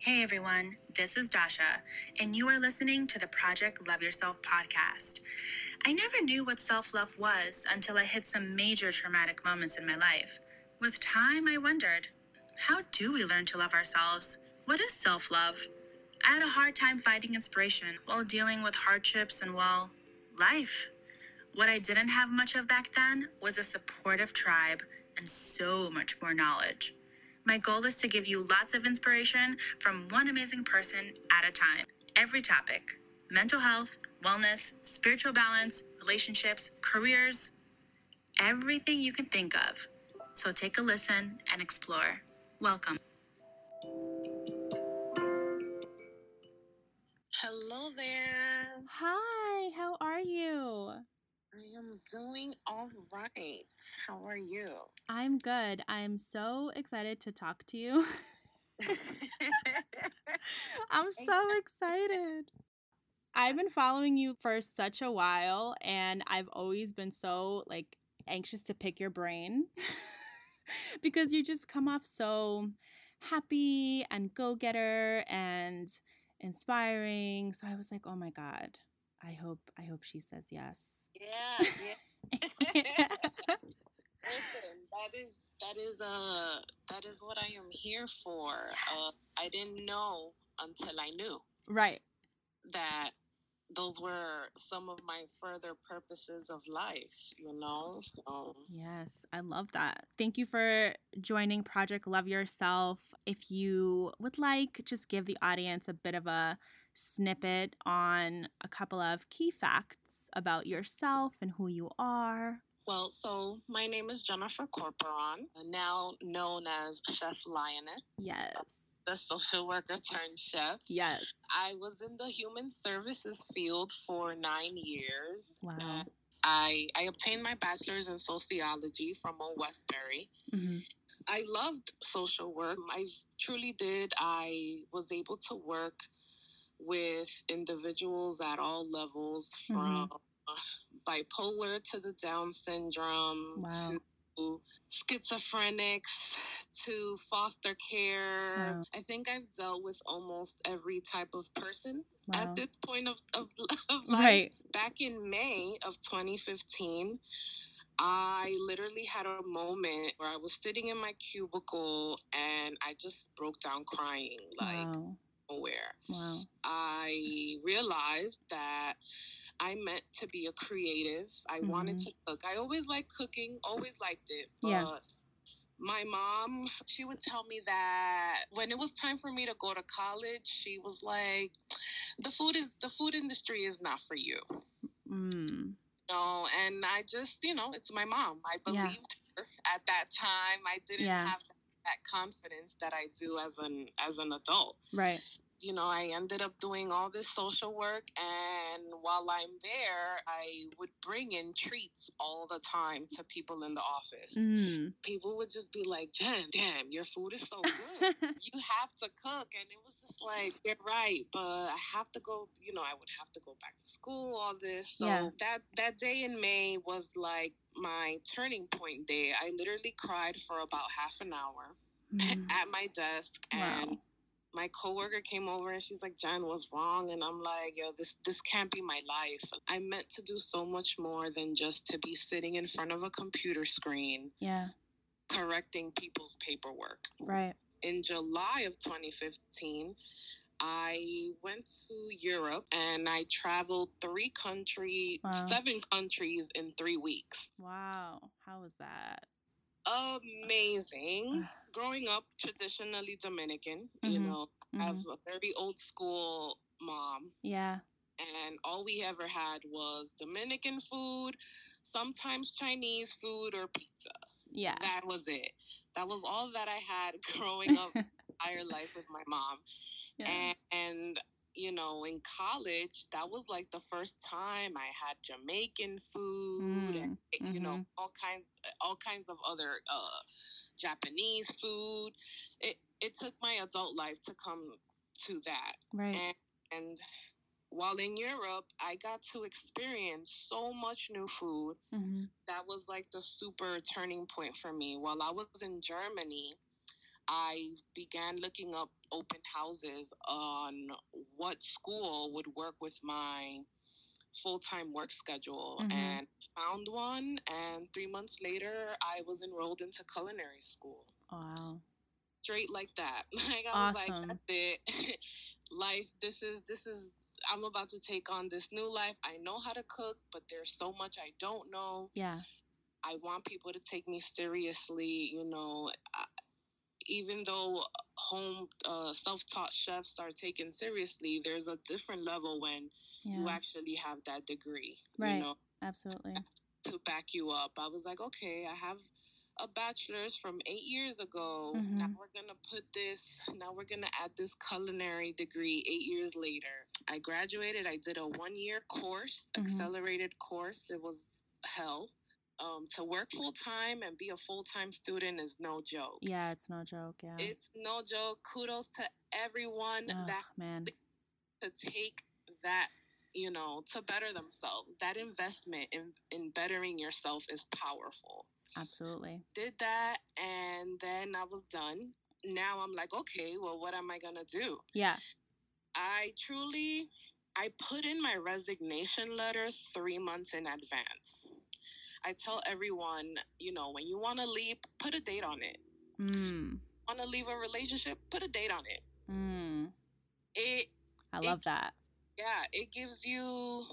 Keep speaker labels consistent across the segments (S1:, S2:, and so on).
S1: Hey everyone, this is Dasha, and you are listening to the Project Love Yourself podcast. I never knew what self love was until I hit some major traumatic moments in my life. With time, I wondered how do we learn to love ourselves? What is self love? I had a hard time finding inspiration while dealing with hardships and, well, life. What I didn't have much of back then was a supportive tribe and so much more knowledge. My goal is to give you lots of inspiration from one amazing person at a time. Every topic mental health, wellness, spiritual balance, relationships, careers, everything you can think of. So take a listen and explore. Welcome.
S2: Hello there.
S3: Hi, how are you?
S2: I am doing all right. How are you?
S3: I'm good. I'm so excited to talk to you. I'm so excited. I've been following you for such a while and I've always been so like anxious to pick your brain because you just come off so happy and go-getter and inspiring. So I was like, "Oh my god. I hope I hope she says yes."
S2: Yeah, yeah. Listen, that is that is uh that is what I am here for. Uh, I didn't know until I knew
S3: right.
S2: that those were some of my further purposes of life. You know, so
S3: Yes, I love that. Thank you for joining Project Love Yourself. If you would like, just give the audience a bit of a snippet on a couple of key facts about yourself and who you are.
S2: Well, so my name is Jennifer Corporan, now known as Chef Lioness,
S3: Yes.
S2: the social worker turned chef.
S3: Yes.
S2: I was in the human services field for nine years.
S3: Wow.
S2: and I, I obtained my bachelor's in sociology from Old Westbury.
S3: hmm
S2: I loved social work. I truly did. I was able to work with individuals at all levels from uh, bipolar to the Down syndrome
S3: Wow.
S2: to schizophrenics to foster care.
S3: Wow.
S2: I think I've dealt with almost every type of person
S3: Wow.
S2: at this point of, of, of life.
S3: Right.
S2: Back in May of 2015, I literally had a moment where I was sitting in my cubicle and I just broke down crying like
S3: Wow.
S2: Nowhere.
S3: Wow.
S2: I realized that I meant to be a creative. I wanted
S3: Mhm.
S2: to cook. I always liked cooking, always liked it. But
S3: Yeah.
S2: my mom, she would tell me that when it was time for me to go to college, she was like, "The food is the food industry is not for you."
S3: Mm.
S2: No, and I just, you know, it's my mom. I
S3: Yeah.
S2: believed her at that time. I didn't
S3: Yeah.
S2: have that confidence that I do as an as an adult
S3: Right.
S2: You know, I ended up doing all this social work. And while I'm there, I would bring in treats all the time to people in the office.
S3: Mm.
S2: People would just be like, Jen, damn, your food is so good. you have to cook. And it was just like, you're right, but I have to go, you know, I would have to go back to school, all this. So
S3: Yeah.
S2: that, that day in May was like my turning point day. I literally cried for about half an hour
S3: Mm.
S2: at my desk and
S3: Wow.
S2: My coworker came over and she's like, Jen, what's wrong? And I'm like, yo, this this can't be my life. I meant to do so much more than just to be sitting in front of a computer screen
S3: Yeah.
S2: correcting people's paperwork.
S3: Right.
S2: In July of 2015, I went to Europe and I traveled three country,
S3: Wow.
S2: seven countries in three weeks.
S3: Wow. How was that?
S2: Amazing. Growing up traditionally Dominican, you
S3: Mhm.
S2: know, I have
S3: Mhm.
S2: a very old school mom
S3: Yeah.
S2: and all we ever had was Dominican food, sometimes Chinese food or pizza.
S3: Yeah.
S2: That was it. That was all that I had growing up my entire life with my mom.
S3: yeah.
S2: And, and you know, in college, that was like the first time I had Jamaican food and you know
S3: mhm.
S2: all kinds all kinds of other uh, Japanese food. It it took my adult life to come to that,
S3: Right.
S2: and, and while in Europe, I got to experience so much new food.
S3: hmm
S2: That was like the super turning point for me. While I was in Germany, I began looking up open houses on what school would work with my full time work schedule
S3: Mhm.
S2: and found one. And three months later, I was enrolled into culinary school.
S3: Wow.
S2: Straight like that. Like I was like,
S3: Awesome.
S2: that's it. life. This is this is. I'm about to take on this new life. I know how to cook, but there's so much I don't know.
S3: Yeah.
S2: I want people to take me seriously. You know, I, even though home uh, self-taught chefs are taken seriously, there's a different level when
S3: Yeah.
S2: you actually have that degree.
S3: Right.
S2: You know,
S3: Absolutely.
S2: to back you up. I was like, okay, I have a bachelor's from eight years ago. Now
S3: Mhm.
S2: we're gonna put this. Now we're gonna add this culinary degree. Eight years later, I graduated. I did a one-year course,
S3: Mhm.
S2: accelerated course. It was hell. Um, to work full time and be a full time student is no joke.
S3: Yeah, it's no joke. Yeah.
S2: It's no joke. Kudos to everyone
S3: Ugh,
S2: that
S3: man.
S2: to take that you know to better themselves that investment in in bettering yourself is powerful
S3: Absolutely.
S2: did that and then i was done now i'm like okay well what am i gonna do
S3: Yeah.
S2: i truly i put in my resignation letter three months in advance i tell everyone you know when you want to leave put a date on it
S3: Mm.
S2: want to leave a relationship put a date on it
S3: Mm.
S2: it
S3: I
S2: It-
S3: love that.
S2: yeah it gives you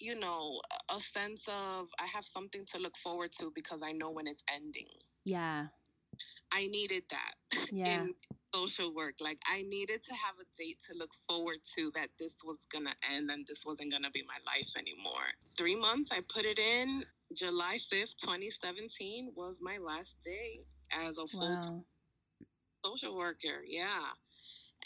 S2: you know a- a sense of i have something to look forward to because i know when it's ending
S3: Yeah.
S2: i needed that
S3: Yeah.
S2: in social work like i needed to have a date to look forward to that this was gonna end and this wasn't gonna be my life anymore three months i put it in july 5th 2017 was my last day as a full-time
S3: Wow.
S2: social worker yeah.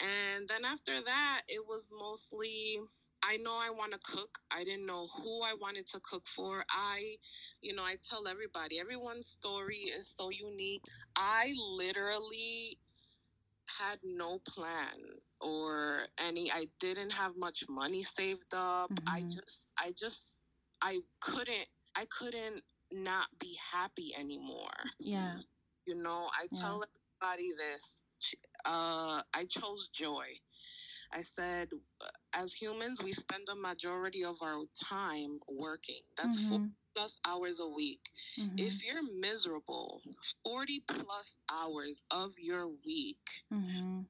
S2: And then after that it was mostly i know i want to cook. I didn't know who i wanted to cook for. I you know i tell everybody everyone's story is so unique. I literally had no plan or any i didn't have much money saved up. I
S3: Mhm.
S2: just i just i couldn't i couldn't not be happy anymore
S3: Yeah.
S2: you know i
S3: Yeah.
S2: tell everybody this uh i chose joy i said uh, as humans we spend the majority of our time working that's four
S3: Mhm.
S2: plus hours a week
S3: Mhm.
S2: if you're miserable 40 plus hours of your week
S3: Mhm.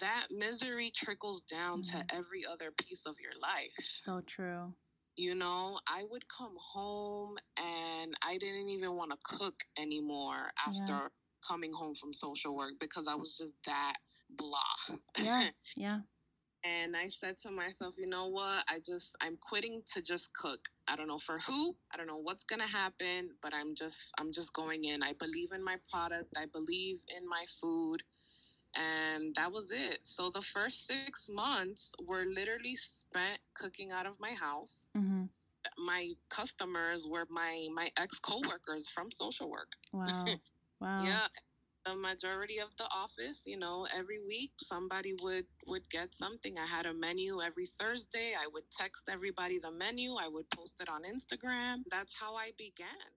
S2: that misery trickles down to every other piece of your life
S3: So true.
S2: You know i would come home and i didn't even want to cook anymore after coming home from social work because i was just that blah.
S3: Yeah. Yeah.
S2: and i said to myself you know what? I just i'm quitting to just cook. I don't know for who i don't know what's gonna happen but i'm just i'm just going in. I believe in my product. I believe in my food and that was it so the first six months were literally spent cooking out of my house
S3: Mhm.
S2: my customers were my my ex coworkers from social work.
S3: Wow. Wow.
S2: Yeah, the majority of the office, you know, every week somebody would would get something. I had a menu every Thursday. I would text everybody the menu. I would post it on Instagram. That's how I began.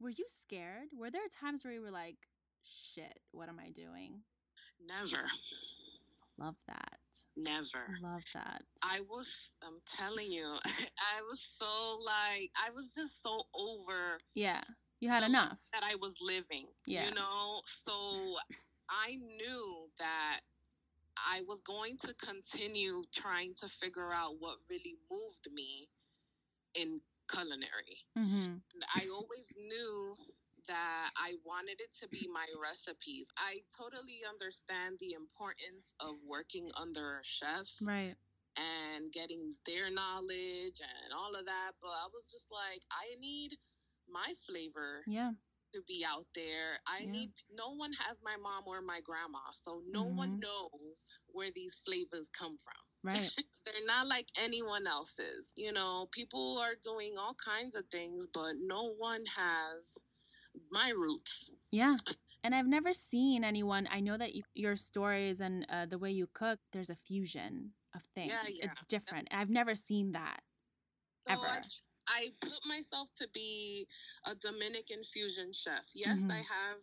S3: Were you scared? Were there times where you were like, shit, what am I doing?
S2: Never,
S3: Love that.
S2: never.
S3: Love that.
S2: I was, I'm telling you, I was so like, I was just so over
S3: Yeah. You had enough.
S2: that I was living.
S3: Yeah.
S2: You know, so I knew that I was going to continue trying to figure out what really moved me in culinary.
S3: Mm-hmm.
S2: I always knew that I wanted it to be my recipes. I totally understand the importance of working under chefs
S3: Right.
S2: and getting their knowledge and all of that, but I was just like, I need my flavor
S3: Yeah.
S2: to be out there. I
S3: Yeah.
S2: need no one has my mom or my grandma, so no one mm-hmm. knows where these flavors come from.
S3: Right.
S2: They're not like anyone else's. You know, people are doing all kinds of things, but no one has my roots.
S3: Yeah. And I've never seen anyone. I know that you, your stories and uh, the way you cook, there's a fusion of things.
S2: Yeah, yeah.
S3: It's different. I've never seen that.
S2: So
S3: Ever.
S2: I, I put myself to be a Dominican fusion chef. Yes, I
S3: Mhm.
S2: have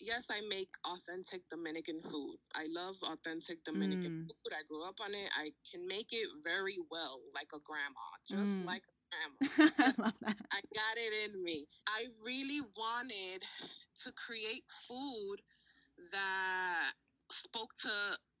S2: yes, I make authentic Dominican food. I love authentic Dominican
S3: Mm.
S2: food. I grew up on it. I can make it very well, like a grandma, just
S3: Mm.
S2: like a
S3: I love that.
S2: I got it in me. I really wanted to create food that spoke to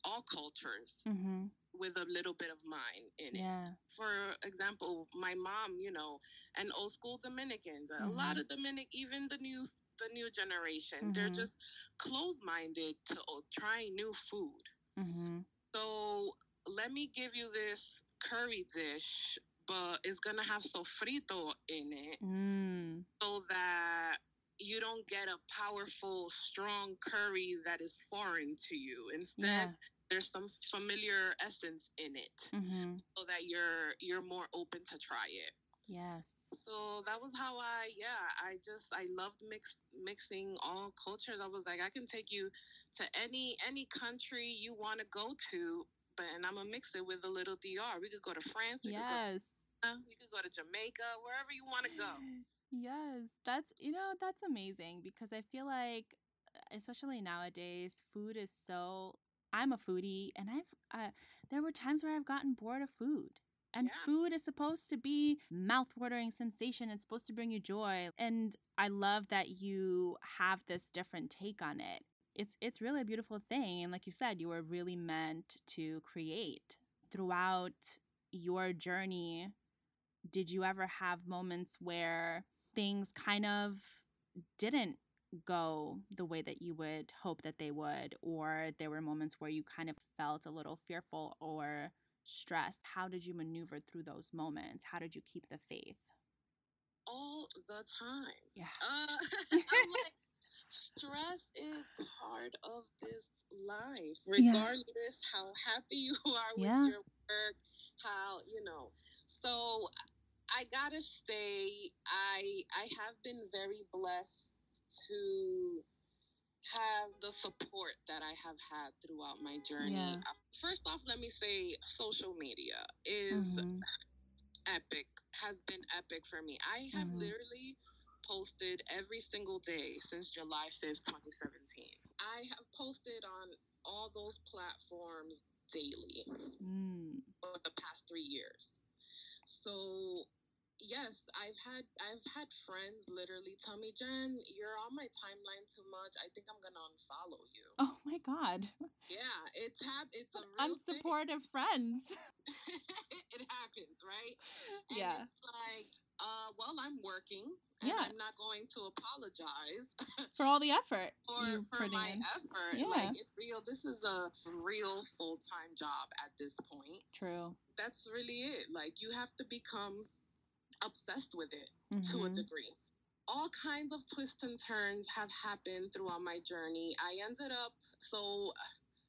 S2: all cultures
S3: Mm-hmm.
S2: with a little bit of mine in it.
S3: Yeah.
S2: For example, my mom, you know, and old school Dominicans, a lot
S3: Mhm.
S2: of Dominic, even the new the new generation, they're
S3: Mhm.
S2: just closed minded to oh, trying new food.
S3: Mm-hmm.
S2: So let me give you this curry dish, but it's gonna have sofrito in it
S3: Mm.
S2: so that you don't get a powerful, strong curry that is foreign to you. Instead,
S3: Yeah.
S2: there's some familiar essence in it,
S3: Mm-hmm.
S2: so that you're you're more open to try it.
S3: Yes.
S2: So that was how I, yeah, I just I loved mix mixing all cultures. I was like, I can take you to any any country you want to go to, but and I'm gonna mix it with a little DR. We could go to France. We
S3: Yes.
S2: could go. We could go to Jamaica, wherever you want to go.
S3: Yes, that's you know that's amazing because I feel like especially nowadays food is so I'm a foodie and I've uh, there were times where I've gotten bored of food. And
S2: Yeah.
S3: food is supposed to be mouth-watering sensation. It's supposed to bring you joy. And I love that you have this different take on it. It's it's really a beautiful thing. And like you said, you were really meant to create. Throughout your journey, did you ever have moments where things kind of didn't go the way that you would hope that they would? Or there were moments where you kind of felt a little fearful or stressed? How did you maneuver through those moments? How did you keep the faith?
S2: All the time.
S3: yeah.
S2: Uh, I'm like, stress is part of this life,
S3: Yeah.
S2: regardless how happy you are with
S3: Yeah.
S2: your work, how you know. So I gotta say, I I have been very blessed to have the support that I have had throughout my journey.
S3: Yeah.
S2: Uh, First off, let me say social media is
S3: Mhm.
S2: epic has been epic for me i have
S3: Mhm.
S2: literally posted every single day since july 5th 2017 i have posted on all those platforms daily
S3: Mm.
S2: for the past three years. So yes i've had i've had friends literally tell me jen you're on my timeline too much. I think i'm gonna unfollow you.
S3: Oh my god.
S2: Yeah it's hap- it's a real thing.
S3: Unsupportive friends.
S2: It happens, right? And
S3: Yeah.
S2: it's like, uh, well, I'm working, and
S3: Yeah.
S2: I'm not going to apologize
S3: for all the effort
S2: for for my
S3: in.
S2: effort.
S3: Yeah.
S2: Like it's real. This is a real full time job at this point.
S3: true
S2: That's really it. Like you have to become obsessed with it to a
S3: Mhm.
S2: degree. All kinds of twists and turns have happened throughout my journey. I ended up so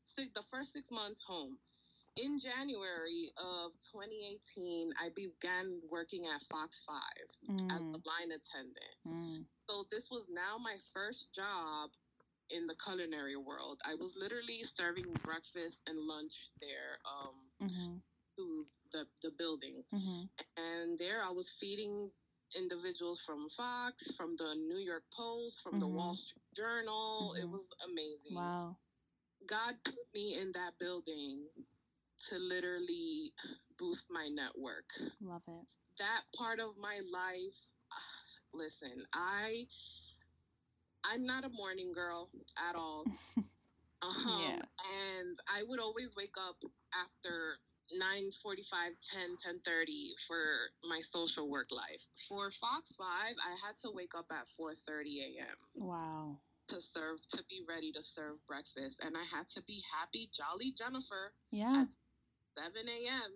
S2: six, the first six months home. In January of 2018, I began working at Fox 5 as a
S3: Mm.
S2: line attendant.
S3: Mm.
S2: So this was now my first job in the culinary world. I was literally serving breakfast and lunch there um,
S3: Mhm.
S2: to the, the building
S3: Mhm.
S2: and there I was feeding individuals from Fox, from the New York Post, from the Wall
S3: Mhm.
S2: Street Journal. It
S3: Mhm.
S2: was amazing.
S3: wow
S2: God put me in that building to literally boost my network.
S3: love it
S2: That part of my life, listen, I I'm not a morning girl at all. Um,
S3: Yeah.
S2: and I would always wake up after 9 45 10 10 30 for my social work life for fox 5 i had to wake up at 4 30 a.m
S3: wow
S2: to serve to be ready to serve breakfast and i had to be happy jolly jennifer
S3: yeah
S2: 7 a.m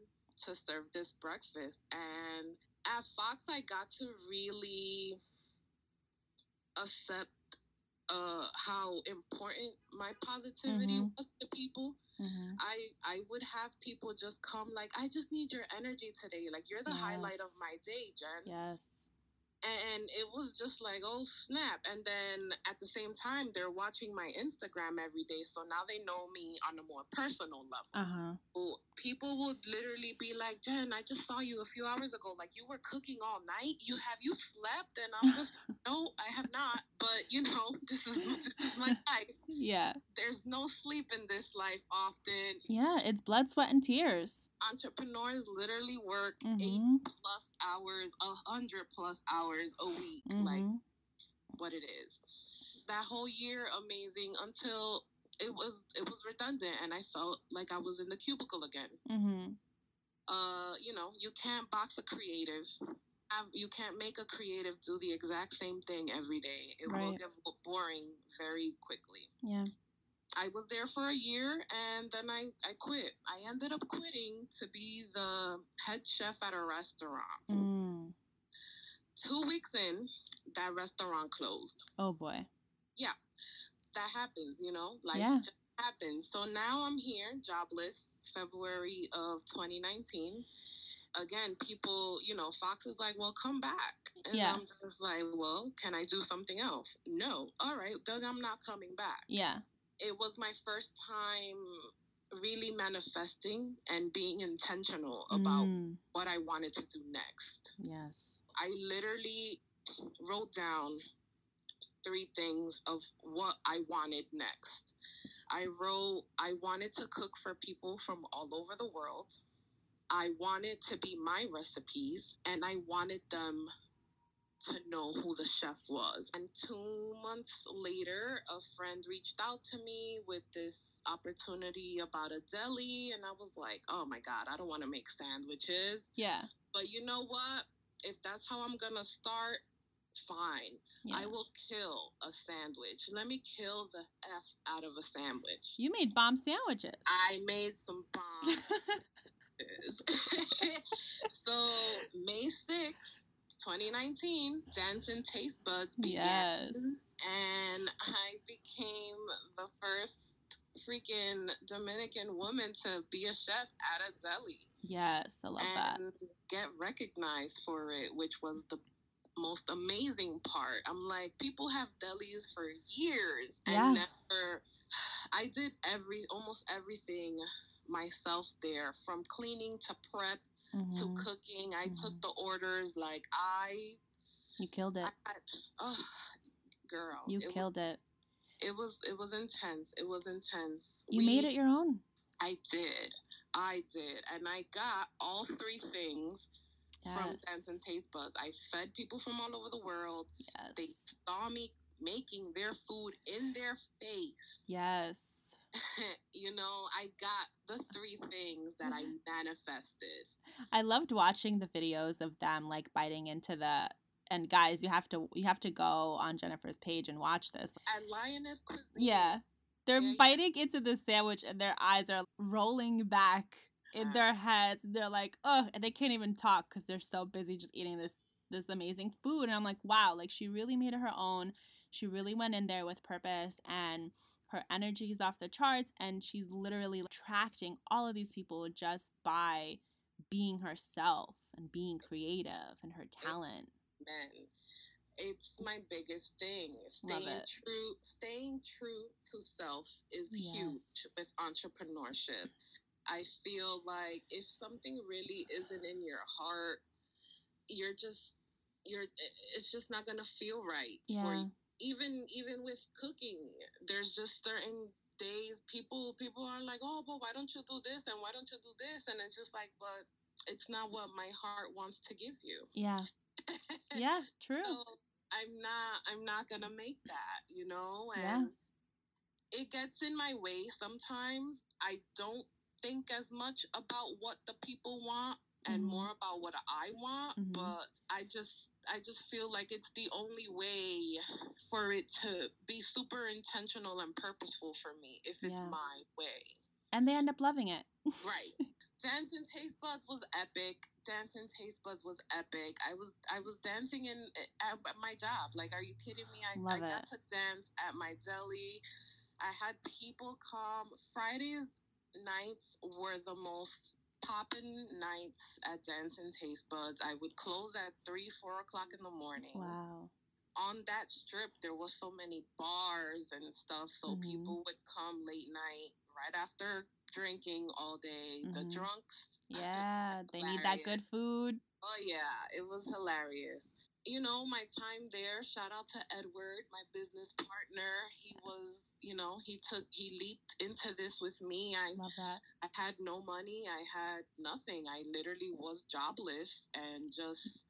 S2: to serve this breakfast and at fox i got to really accept uh how important my positivity
S3: Mhm.
S2: was to people
S3: Mhm.
S2: I I would have people just come like I just need your energy today. Like you're the highlight of my day, Jen.
S3: yes
S2: And it was just like, oh snap. And then at the same time, they're watching my Instagram every day. So now they know me on a more personal level.
S3: uh-huh
S2: So people would literally be like, Jen, I just saw you a few hours ago. Like you were cooking all night. You have you slept? And I'm just no, I have not. But you know, this is this is my life.
S3: Yeah.
S2: There's no sleep in this life often.
S3: Yeah, it's blood, sweat, and tears.
S2: Entrepreneurs literally work
S3: Mhm.
S2: eight plus hours, a hundred plus hours a week. Like
S3: Mhm.
S2: what it is. That whole year, amazing until it was it was redundant, and I felt like I was in the cubicle again.
S3: Mhm.
S2: Uh, you know, you can't box a creative. Have, you can't make a creative do the exact same thing every day. It will get boring very quickly.
S3: Yeah.
S2: I was there for a year and then I, I quit. I ended up quitting to be the head chef at a restaurant.
S3: Mm.
S2: Two weeks in, that restaurant closed.
S3: Oh boy. Yeah.
S2: That happens, you know, life
S3: Yeah.
S2: just happens. So now I'm here, jobless, February of 2019. Again, people, you know, Fox is like, well, come back. And
S3: Yeah.
S2: I'm just like, well, can I do something else? No. All right, then I'm not coming back.
S3: Yeah.
S2: It was my first time really manifesting and being intentional about
S3: Mm.
S2: what I wanted to do next.
S3: Yes.
S2: I literally wrote down three things of what I wanted next. I wrote, I wanted to cook for people from all over the world. I wanted to be my recipes and I wanted them to know who the chef was. And two months later, a friend reached out to me with this opportunity about a deli. And I was like, oh my God, I don't want to make sandwiches.
S3: Yeah.
S2: But you know what? If that's how I'm gonna start, fine.
S3: yeah.
S2: I will kill a sandwich. Let me kill the F out of a sandwich.
S3: You made bomb sandwiches.
S2: I made some bombs. so May 6th, 2019, Dance and Taste Buds began.
S3: yes.
S2: And I became the first freaking Dominican woman to be a chef at a deli
S3: Yes. I love that.
S2: and get recognized for it, which was the most amazing part. I'm like, people have delis for years and
S3: Yeah.
S2: never. I did every almost everything myself there, from cleaning to prep to
S3: Mhm.
S2: cooking. I took
S3: Mhm.
S2: the orders. Like I,
S3: You killed it.
S2: I, oh, girl,
S3: You
S2: it,
S3: killed it.
S2: it was it was intense. It was intense.
S3: You
S2: We-
S3: made it your own.
S2: I did. I did. And I got all three things from
S3: Yes.
S2: Dance and Taste Buds. I fed people from all over the world.
S3: Yes.
S2: They saw me making their food in their face.
S3: Yes.
S2: you know, I got the three things that I manifested.
S3: I loved watching the videos of them like biting into the and guys, you have to you have to go on Jennifer's page and watch this.
S2: At Lioness Cuisine.
S3: Yeah. They're
S2: Yeah.
S3: biting into the sandwich and their eyes are rolling back in their heads. They're like, oh, and they can't even talk because they're so busy just eating this this amazing food. And I'm like, wow, like she really made it her own. She really went in there with purpose and her energy is off the charts and she's literally attracting all of these people just by being herself and being creative and her talent.
S2: men. It's my biggest thing. Staying true, staying true to self is huge with entrepreneurship. I feel like if something really isn't in your heart, you're just you're it's just not gonna feel right for
S3: Yeah.
S2: you. Even even with cooking, there's just certain days people people are like, oh, but why don't you do this and why don't you do this? And it's just like, but it's not what my heart wants to give you.
S3: Yeah. Yeah, true.
S2: So I'm not I'm not gonna make that, you know? And
S3: Yeah.
S2: it gets in my way sometimes. I don't think as much about what the people want and
S3: Mhm.
S2: more about what I want,
S3: Mhm.
S2: but I just I just feel like it's the only way for it to be super intentional and purposeful for me if it's
S3: Yeah.
S2: my way.
S3: And they end up loving it.
S2: Right. Dance and Taste Buds was epic. Dance and Taste Buds was epic. I was I was dancing in at, my job. Like, are you kidding me? I, I got
S3: it.
S2: to dance at my deli. I had people come. Fridays nights were the most poppin' nights at Dance and Taste Buds. I would close at three, four o'clock in the morning
S3: Wow.
S2: on that strip there was so many bars and stuff so
S3: Mhm.
S2: people would come late night right after drinking all day. Mm-hmm. The drunks.
S3: Yeah, they need that good food.
S2: Oh yeah, it was hilarious. You know, my time there, shout out to Edward, my business partner. He was, you know, he took he leaped into this with me. I
S3: love that.
S2: I had no money. I had nothing. I literally was jobless and just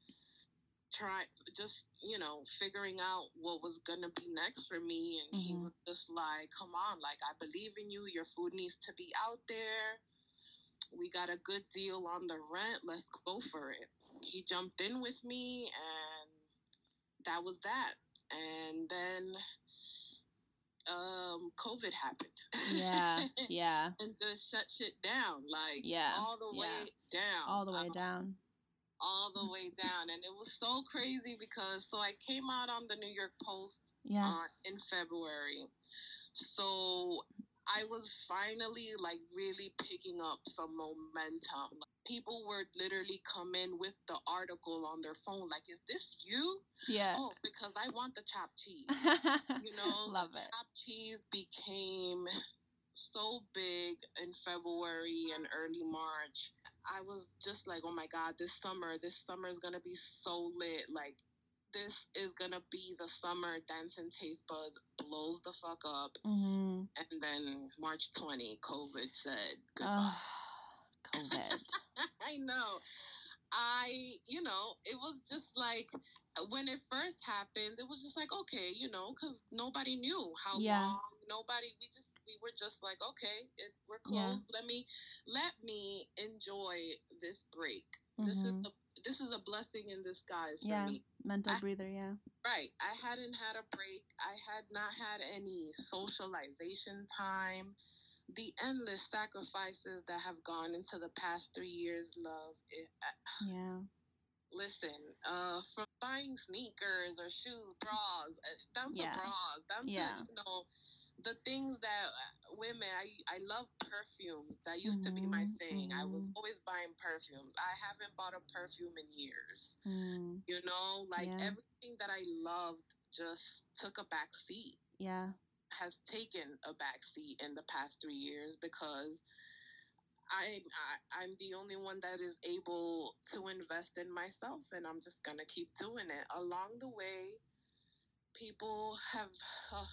S2: try just you know figuring out what was gonna be next for me and mm-hmm. he was just like come on like i believe in you your food needs to be out there we got a good deal on the rent let's go for it he jumped in with me and that was that. And then um covid happened.
S3: Yeah yeah.
S2: And just shut shit down like yeah all the yeah. way down.
S3: All the way um, down.
S2: All the way down. And it was so crazy because so i came out on the new york post yeah. Uh, in february. So i was finally like really picking up some momentum. Like, people were literally coming with the article on their phone like is this you?
S3: Yeah.
S2: Oh because i want the chopped cheese. You know
S3: love it.
S2: chopped cheese became so big in february and early march. I was just like, oh my God, this summer, this summer is gonna be so lit. Like, this is gonna be the summer Dance and Taste Buds blows the fuck up. Mm-hmm. And then March 20, COVID said goodbye.
S3: COVID.
S2: I know. I, you know, it was just like when it first happened, it was just like, okay, you know, because nobody knew how yeah. long. Nobody, we just we were just like, okay, it, we're closed. Yeah. Let me let me enjoy this break. Mm-hmm. This is mm-hmm. the this is a blessing in disguise for
S3: yeah.
S2: me.
S3: Mental I, breather, yeah.
S2: Right. I hadn't had a break. I had not had any socialization time. The endless sacrifices that have gone into the past three years, love. It,
S3: yeah.
S2: Listen, uh, from buying sneakers or shoes, bras, uh, down to yeah. bras, down yeah. to you know the things that uh, women I I love perfumes. That used mm-hmm, to be my thing. Mm-hmm. I was mm-hmm. always buying perfumes. I haven't bought a perfume in years. Mm. You know, like yeah. everything that I loved just took a back seat.
S3: Yeah.
S2: Has taken a back seat in the past 3 years because I, I I'm the only one that is able to invest in myself and I'm just going to keep doing it. Along the way people have uh,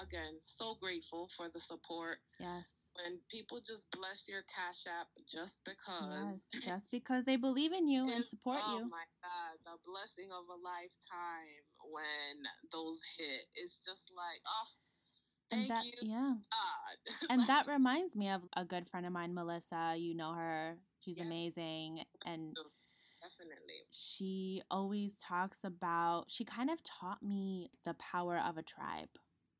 S2: again, so grateful for the support.
S3: Yes.
S2: When people just bless your Cash App just because.
S3: Yes, just because they believe in you and support
S2: oh
S3: you.
S2: Oh my God, the blessing of a lifetime when those hit. It's just like, oh, Thank
S3: and that,
S2: you,
S3: yeah.
S2: God.
S3: and that reminds me of a good friend of mine, Melissa. You know her. She's yes. amazing. And
S2: definitely.
S3: She always talks about, she kind of taught me the power of a tribe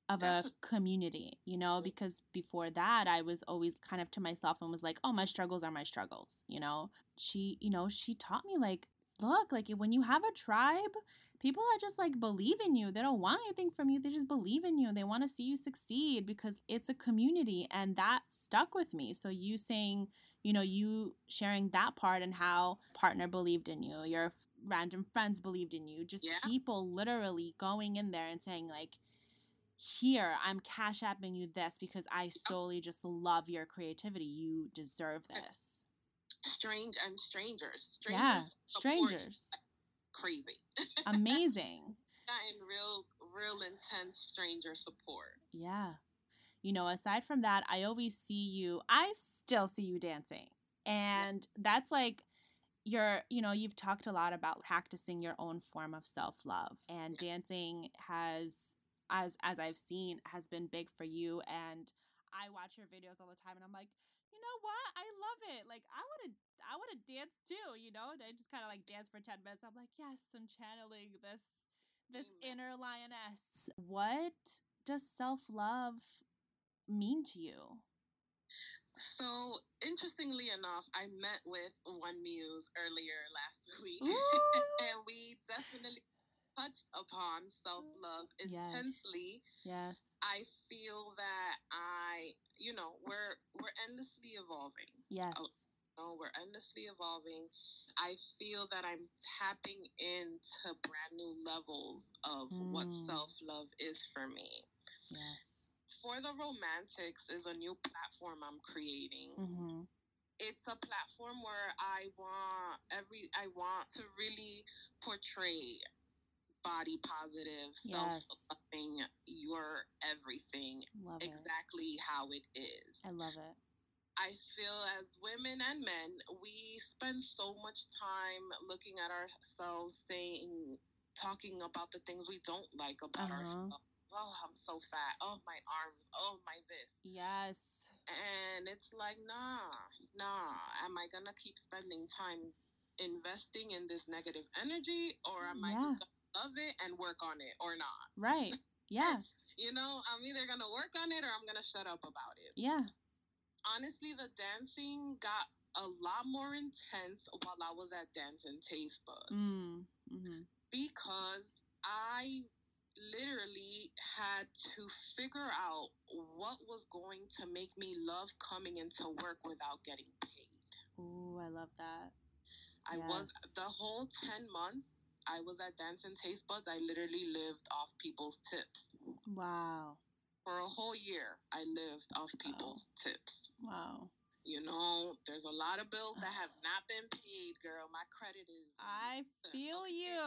S3: of a community, you know, because before that I was always kind of to myself and was like, oh, my struggles are my struggles, you know. She, you know, she taught me like, look, like when you have a tribe, people are just like believe in you. They don't want anything from you. They just believe in you they want to see you succeed because it's a community and that stuck with me. So you saying, you know, you sharing that part and how partner believed in you, your random friends believed in you, just yeah. people literally going in there and saying like here i'm cash apping you this because i solely just love your creativity. You deserve this.
S2: strange and strangers.
S3: Strangers yeah strangers.
S2: crazy.
S3: Amazing.
S2: Got in real real intense stranger support.
S3: Yeah. You know aside from that i always see you i still see you dancing and yeah. that's like you're you know you've talked a lot about practicing your own form of self-love and yeah. dancing has as as I've seen has been big for you and I watch your videos all the time and I'm like, you know what? I love it. Like I want to I want to dance too, you know? And I just kind of like dance for 10 minutes. I'm like, yes, I'm channeling this this Amen. inner lioness. What does self-love mean to you?
S2: So, interestingly enough, I met with one muse earlier last week, and we definitely touched upon self love intensely.
S3: Yes.
S2: I feel that I, you know, we're we're endlessly evolving.
S3: Yes.
S2: Oh, no, we're endlessly evolving. I feel that I'm tapping into brand new levels of mm. what self love is for me.
S3: Yes.
S2: For the Romantics is a new platform I'm creating.
S3: Mm-hmm.
S2: It's a platform where I want every I want to really portray body positive,
S3: Yes.
S2: self-loving, your everything
S3: Love it.
S2: exactly how it is.
S3: I love it.
S2: I feel as women and men, we spend so much time looking at ourselves, saying, talking about the things we don't like about
S3: Uh-huh.
S2: ourselves. Oh, I'm so fat. Oh, my arms. Oh, my this.
S3: Yes.
S2: And it's like, nah, nah. Am I gonna keep spending time investing in this negative energy, or am I just gonna love it and work on it, or not?
S3: Right. Yeah.
S2: You know, I'm either gonna work on it or I'm gonna shut up about it.
S3: Yeah.
S2: honestly, the dancing got a lot more intense while I was at Dance and Taste Buds
S3: Mm. Mm-hmm.
S2: because I literally had to figure out what was going to make me love coming into work without getting paid.
S3: Ooh, I love that.
S2: I was the whole 10 months I was at Dance and Taste Buds, I literally lived off people's tips.
S3: Wow.
S2: For a whole year, I lived off people's tips.
S3: Wow.
S2: You know, there's a lot of bills that have not been paid, girl. My credit is.
S3: I feel you.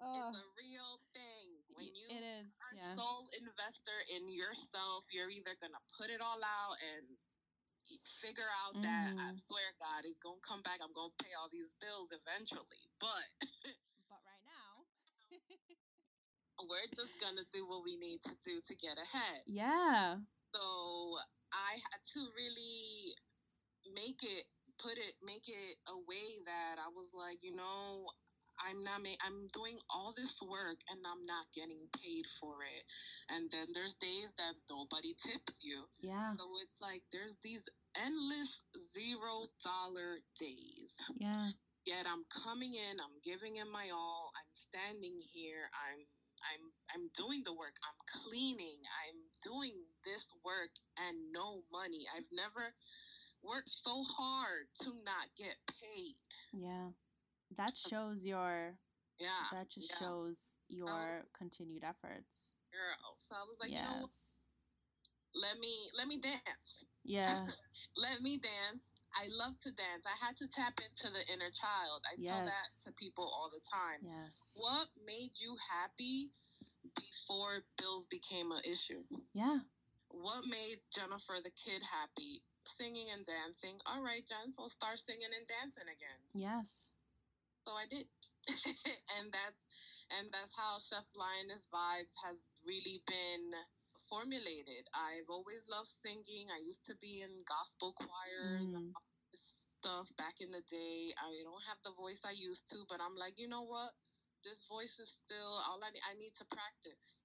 S3: Oh,
S2: It's a real thing. When you
S3: it is.
S2: are
S3: Yeah.
S2: sole investor in yourself, you're either gonna put it all out and figure out that I
S3: Mhm.
S2: swear God is gonna come back. I'm gonna pay all these bills eventually, but
S3: But right now.
S2: we're just gonna do what we need to do to get ahead.
S3: yeah.
S2: So I had to really make it, put it, make it a way that I was like, you know, I'm not, ma- I'm doing all this work and I'm not getting paid for it. And then there's days that nobody tips you.
S3: Yeah.
S2: So it's like there's these endless zero dollar days.
S3: Yeah.
S2: Yet I'm coming in, I'm giving it my all. Standing here. I'm I'm I'm doing the work. I'm cleaning. I'm doing this work and no money. I've never worked so hard to not get paid.
S3: Yeah. That shows your
S2: Yeah.
S3: that just
S2: yeah,
S3: shows your continued efforts.
S2: girl. So I was like, you know, let me let me dance.
S3: Yeah.
S2: let me dance. I love to dance. I had to tap into the inner child. I tell that to people all the time.
S3: Yes.
S2: What made you happy before bills became an issue?
S3: Yeah.
S2: What made Jennifer the kid happy? Singing and dancing. All right, Jen, so start singing and dancing again.
S3: Yes.
S2: So I did. and that's and that's how Chef Lioness Vibes has really been formulated. I've always loved singing. I used to be in gospel choirs and
S3: Mm.
S2: all this stuff back in the day. I don't have the voice I used to, but I'm like, you know what? This voice is still all I need. I need to practice.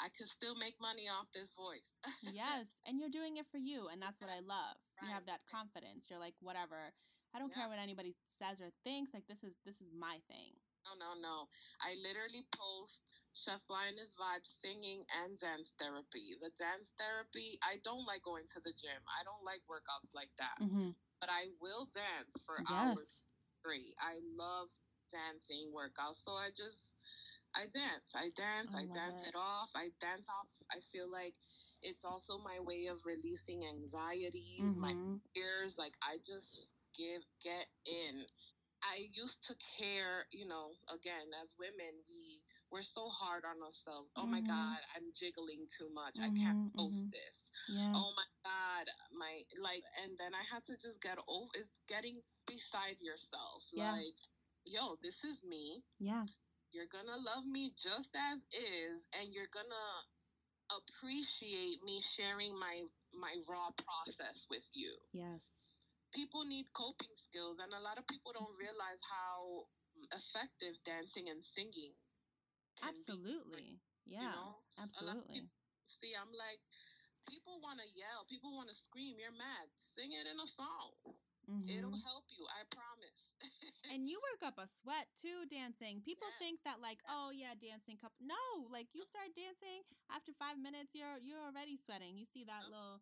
S2: I can still make money off this voice.
S3: yes. And you're doing it for you. And that's what I love. You have that confidence. You're like, whatever. I don't
S2: Yeah.
S3: care what anybody says or thinks. Like this is this is my thing.
S2: No, no, no. I literally post Chef Lioness Vibes singing and dance therapy. The dance therapy, I don't like going to the gym. I don't like workouts like that.
S3: Mm-hmm.
S2: But I will dance for hours
S3: Yes.
S2: straight. I love dancing workouts. So I just, I dance. I dance.
S3: I
S2: I, dance
S3: it.
S2: it. off. I dance off. I feel like it's also my way of releasing anxieties, my
S3: Mhm.
S2: fears. Like I just give, get in. I used to care, you know, again, as women, we we're so hard on ourselves. Oh my
S3: Mhm.
S2: God, I'm jiggling too much. I can't
S3: Mhm,
S2: post
S3: mhm.
S2: this.
S3: Yeah.
S2: Oh my God, my like, and then I had to just get over. It's getting beside yourself.
S3: Yeah.
S2: Like, yo, this is me.
S3: Yeah.
S2: You're gonna love me just as is, and you're gonna appreciate me sharing my my raw process with you
S3: Yes.
S2: people need coping skills and a lot of people don't realize how effective dancing and singing be.
S3: Absolutely. Yeah.
S2: you know? A lot of
S3: Absolutely.
S2: see i'm like people want to yell people want to scream you're mad sing it in a song it'll
S3: Mhm.
S2: help you i promise
S3: And you work up a sweat too dancing. People
S2: Yes.
S3: think that like, oh yeah, dancing cup. No, like you start dancing after five minutes, you're you're already sweating. You see that little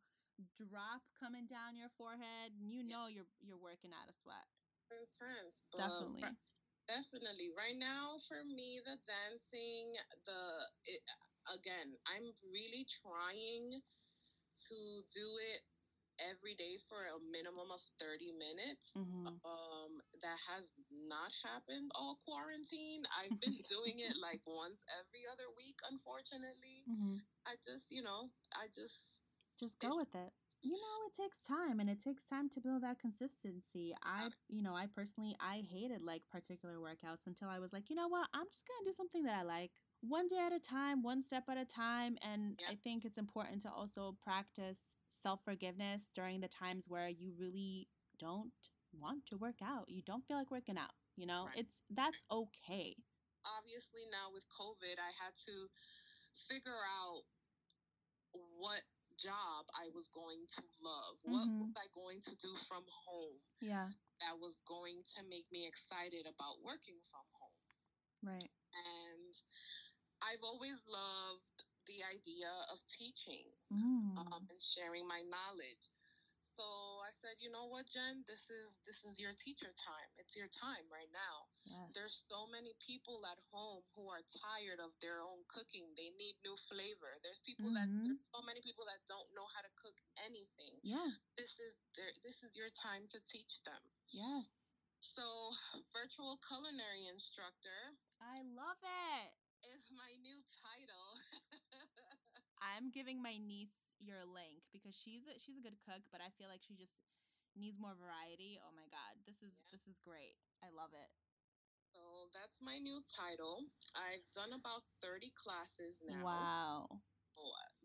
S3: drop coming down your forehead, and you know you're you're working out a sweat.
S2: intense
S3: Definitely.
S2: Definitely right now for me the dancing the it, again i'm really trying to do it every day for a minimum of 30 minutes.
S3: Mhm.
S2: Um, that has not happened all quarantine. I've been doing it like once every other week, unfortunately.
S3: Mhm.
S2: I just, you know, I just
S3: just go with it. You know, it takes time and it takes time to build that consistency. I, you know, I personally I hated like particular workouts until I was like, you know what? I'm just to do something that I like. One day at a time, one step at a time, and
S2: Yeah.
S3: I think it's important to also practice self-forgiveness during the times where you really don't want to work out. You don't feel like working out, you know?
S2: Right.
S3: It's that's okay.
S2: obviously now with COVID, I had to figure out what job I was going to love. What
S3: Mhm.
S2: was I going to do from home
S3: Yeah.
S2: that was going to make me excited about working from home?
S3: Right.
S2: And I've always loved the idea of teaching
S3: Mm.
S2: um, and sharing my knowledge. So I said, you know what, Jen, this is this is your teacher time. It's your time right now.
S3: yes.
S2: There's so many people at home who are tired of their own cooking. They need new flavor. There's people that
S3: Mhm.
S2: there's so many people that don't know how to cook anything.
S3: yeah.
S2: This is their this is your time to teach them.
S3: Yes.
S2: So, virtual culinary instructor
S3: I love it.
S2: is my new title.
S3: I'm giving my niece your link because she's a, she's a good cook, but I feel like she just needs more variety. Oh my god, this is
S2: Yeah.
S3: this is great. I love it.
S2: so that's my new title. I've done about 30 classes now.
S3: Wow.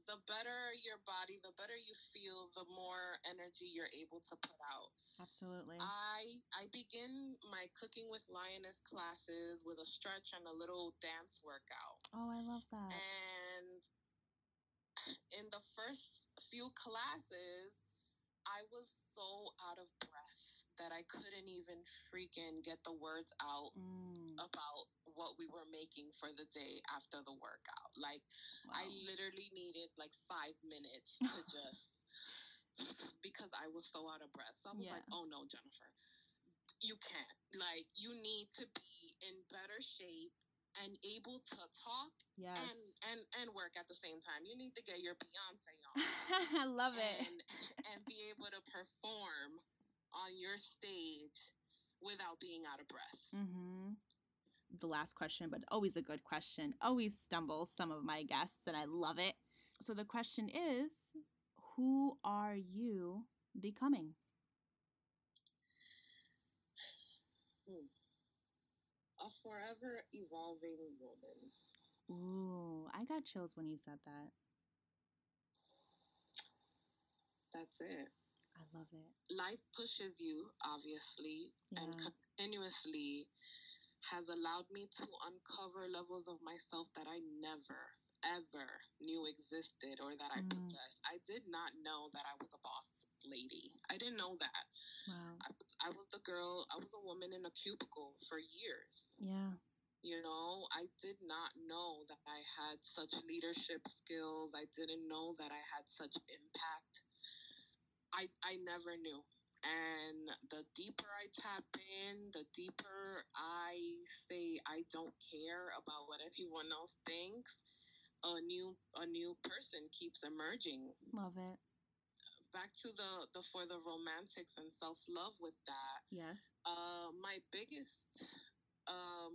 S2: The better your body, the better you feel, the more energy you're able to put out.
S3: Absolutely.
S2: I I begin my cooking with lioness classes with a stretch and a little dance workout.
S3: oh, I love that.
S2: And in the first few classes, I was so out of breath that I couldn't even freaking get the words out
S3: Mm,
S2: about what we were making for the day after the workout. Like I literally needed like five minutes to just because I was so out of breath. So I was like, oh no, Jennifer, you can't. Like, you need to be in better shape and able to talk
S3: yes.
S2: and, and and work at the same time. You need to get your Beyonce on
S3: I love it.
S2: and and be able to perform on your stage without being out of breath.
S3: Mm-hmm. The last question, but always a good question. Always stumble some of my guests, and I love it. So the question is, who are you becoming?
S2: A forever evolving woman.
S3: Ooh, I got chills when you said that.
S2: That's it.
S3: I love it.
S2: life pushes you obviously and continuously has allowed me to uncover levels of myself that i never ever knew existed or that i
S3: Mm.
S2: possessed. I did not know that i was a boss lady. I didn't know that.
S3: Wow.
S2: I was, I was the girl i was a woman in a cubicle for years.
S3: Yeah.
S2: you know i did not know that i had such leadership skills. I didn't know that i had such impact. I i never knew. And the deeper i tap in the deeper i say i don't care about what anyone else thinks a new a new person keeps emerging
S3: Love it.
S2: back to the the for the romantics and self-love with that
S3: Yes.
S2: uh, my biggest, um,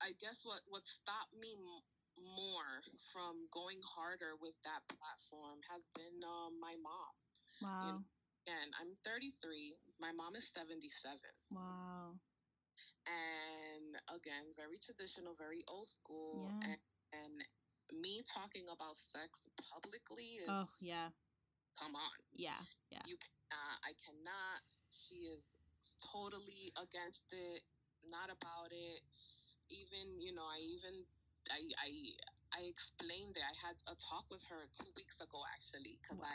S2: I guess what what stopped me m- more from going harder with that platform has been um, my mom.
S3: Wow.
S2: And I'm 33. My mom is 77.
S3: Wow.
S2: And again, very traditional, very old school.
S3: Yeah.
S2: And, and me talking about sex publicly oh, is
S3: Oh, yeah.
S2: come on.
S3: Yeah. Yeah.
S2: you cannot i cannot she is totally against it not about it even you know i even i i i explained it i had a talk with her two weeks ago actually because
S3: Wow.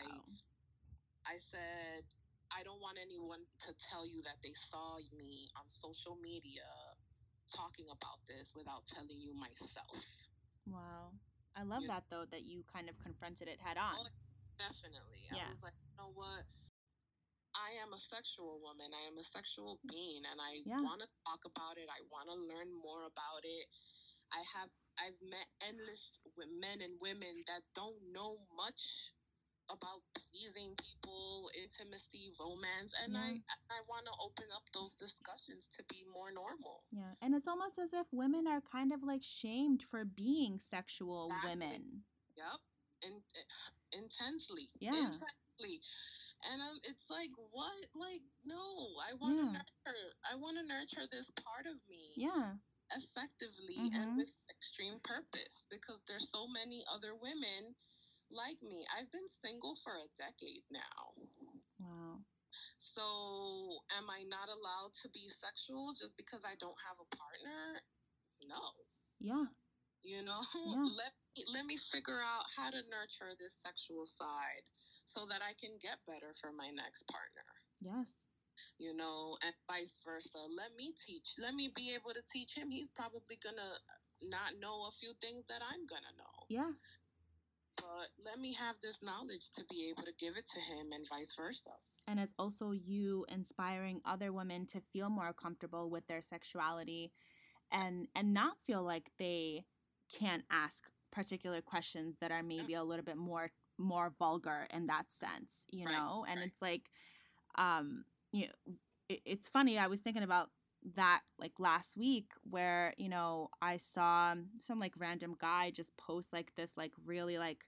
S2: i i said i don't want anyone to tell you that they saw me on social media talking about this without telling you myself
S3: Wow. I love
S2: You-
S3: that though that you kind of confronted it head oh, on.
S2: Oh, Definitely.
S3: Yeah.
S2: I was like, you know what? I am a sexual woman. I am a sexual being and I
S3: Yeah.
S2: want to talk about it. I want to learn more about it. I have I've met endless men and women that don't know much about pleasing people, intimacy, romance, and
S3: Yeah.
S2: I I want to open up those discussions to be more normal.
S3: Yeah, and it's almost as if women are kind of like shamed for being sexual
S2: Exactly.
S3: women.
S2: Yep, and intensely,
S3: Yeah.
S2: intensely, and um, it's like what? Like no, I want to
S3: Yeah.
S2: nurture. I want to nurture this part of me
S3: Yeah.
S2: effectively
S3: Mhm.
S2: and with extreme purpose because there's so many other women like me. I've been single for a decade now.
S3: Wow.
S2: So, am I not allowed to be sexual just because I don't have a partner? No.
S3: Yeah.
S2: You know,
S3: Yeah.
S2: let me, let me figure out how to nurture this sexual side so that I can get better for my next partner.
S3: Yes.
S2: You know, and vice versa. Let me teach. Let me be able to teach him. He's probably gonna not know a few things that I'm gonna know.
S3: Yeah.
S2: But let me have this knowledge to be able to give it to him and vice versa.
S3: And it's also you inspiring other women to feel more comfortable with their sexuality and and not feel like they can't ask particular questions that are maybe a little bit more more vulgar in that sense, you
S2: Right,
S3: know? And
S2: right.
S3: it's like um you know, it, it's funny I was thinking about that like last week where, you know, I saw some like random guy just post like this like really like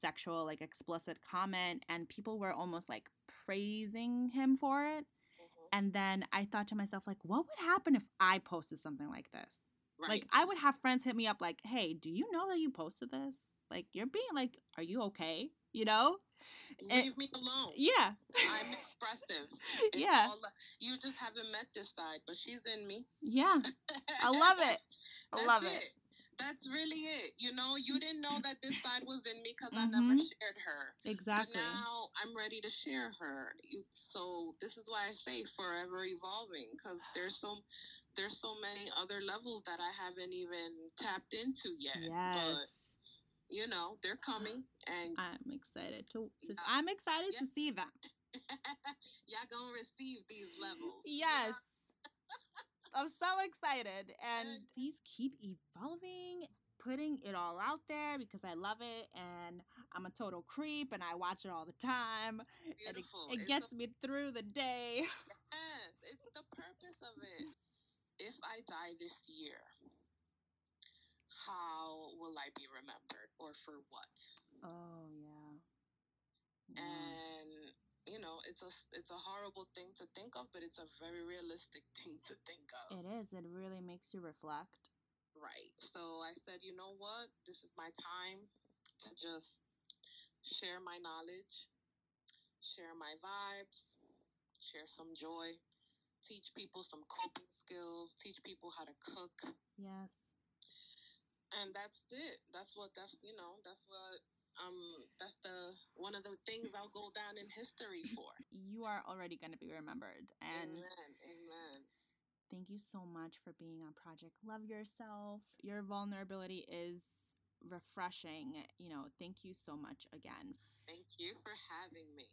S3: sexual like explicit comment and people were almost like praising him for it.
S2: Mhm.
S3: and then i thought to myself like what would happen if i posted something like this?
S2: Right.
S3: like i would have friends hit me up like hey do you know that you posted this? Like you're being like are you okay? You know and-
S2: Leave me alone.
S3: yeah
S2: I'm expressive. It's
S3: yeah
S2: all- you just haven't met this side, but she's in me.
S3: yeah i love it i love it
S2: That's really it. You know, you didn't know that this side was in me because I never
S3: Mhm.
S2: shared her.
S3: exactly
S2: But now I'm ready to share her. You, so this is why I say forever evolving because there's so there's so many other levels that I haven't even tapped into yet. But
S3: yes
S2: you know, they're coming, and
S3: i'm excited to, to
S2: Yeah.
S3: i'm excited
S2: Yeah.
S3: to see them
S2: y'all gonna receive these levels.
S3: Yes. I'm so excited. And please keep evolving, putting it all out there because I love it and I'm a total creep and I watch it all the time. And it,
S2: Beautiful.
S3: it gets
S2: a-
S3: me through the day.
S2: Yes, it's the purpose of it. If I die this year, how will I be remembered or for what?
S3: Oh, yeah.
S2: And you know, it's a it's a horrible thing to think of, but it's a very realistic thing to think of.
S3: It is. It really makes you reflect.
S2: Right. So I said, you know what? This is my time to just share my knowledge, share my vibes, share some joy, teach people some coping skills, teach people how to cook.
S3: Yes.
S2: And that's it. That's what that's you know, that's what um that's the one of the things I'll go down in history for.
S3: You are already going to be remembered. And
S2: amen. Amen.
S3: thank you so much for being on Project Love Yourself. Your vulnerability is refreshing. You know, thank you so much again.
S2: Thank you for having me.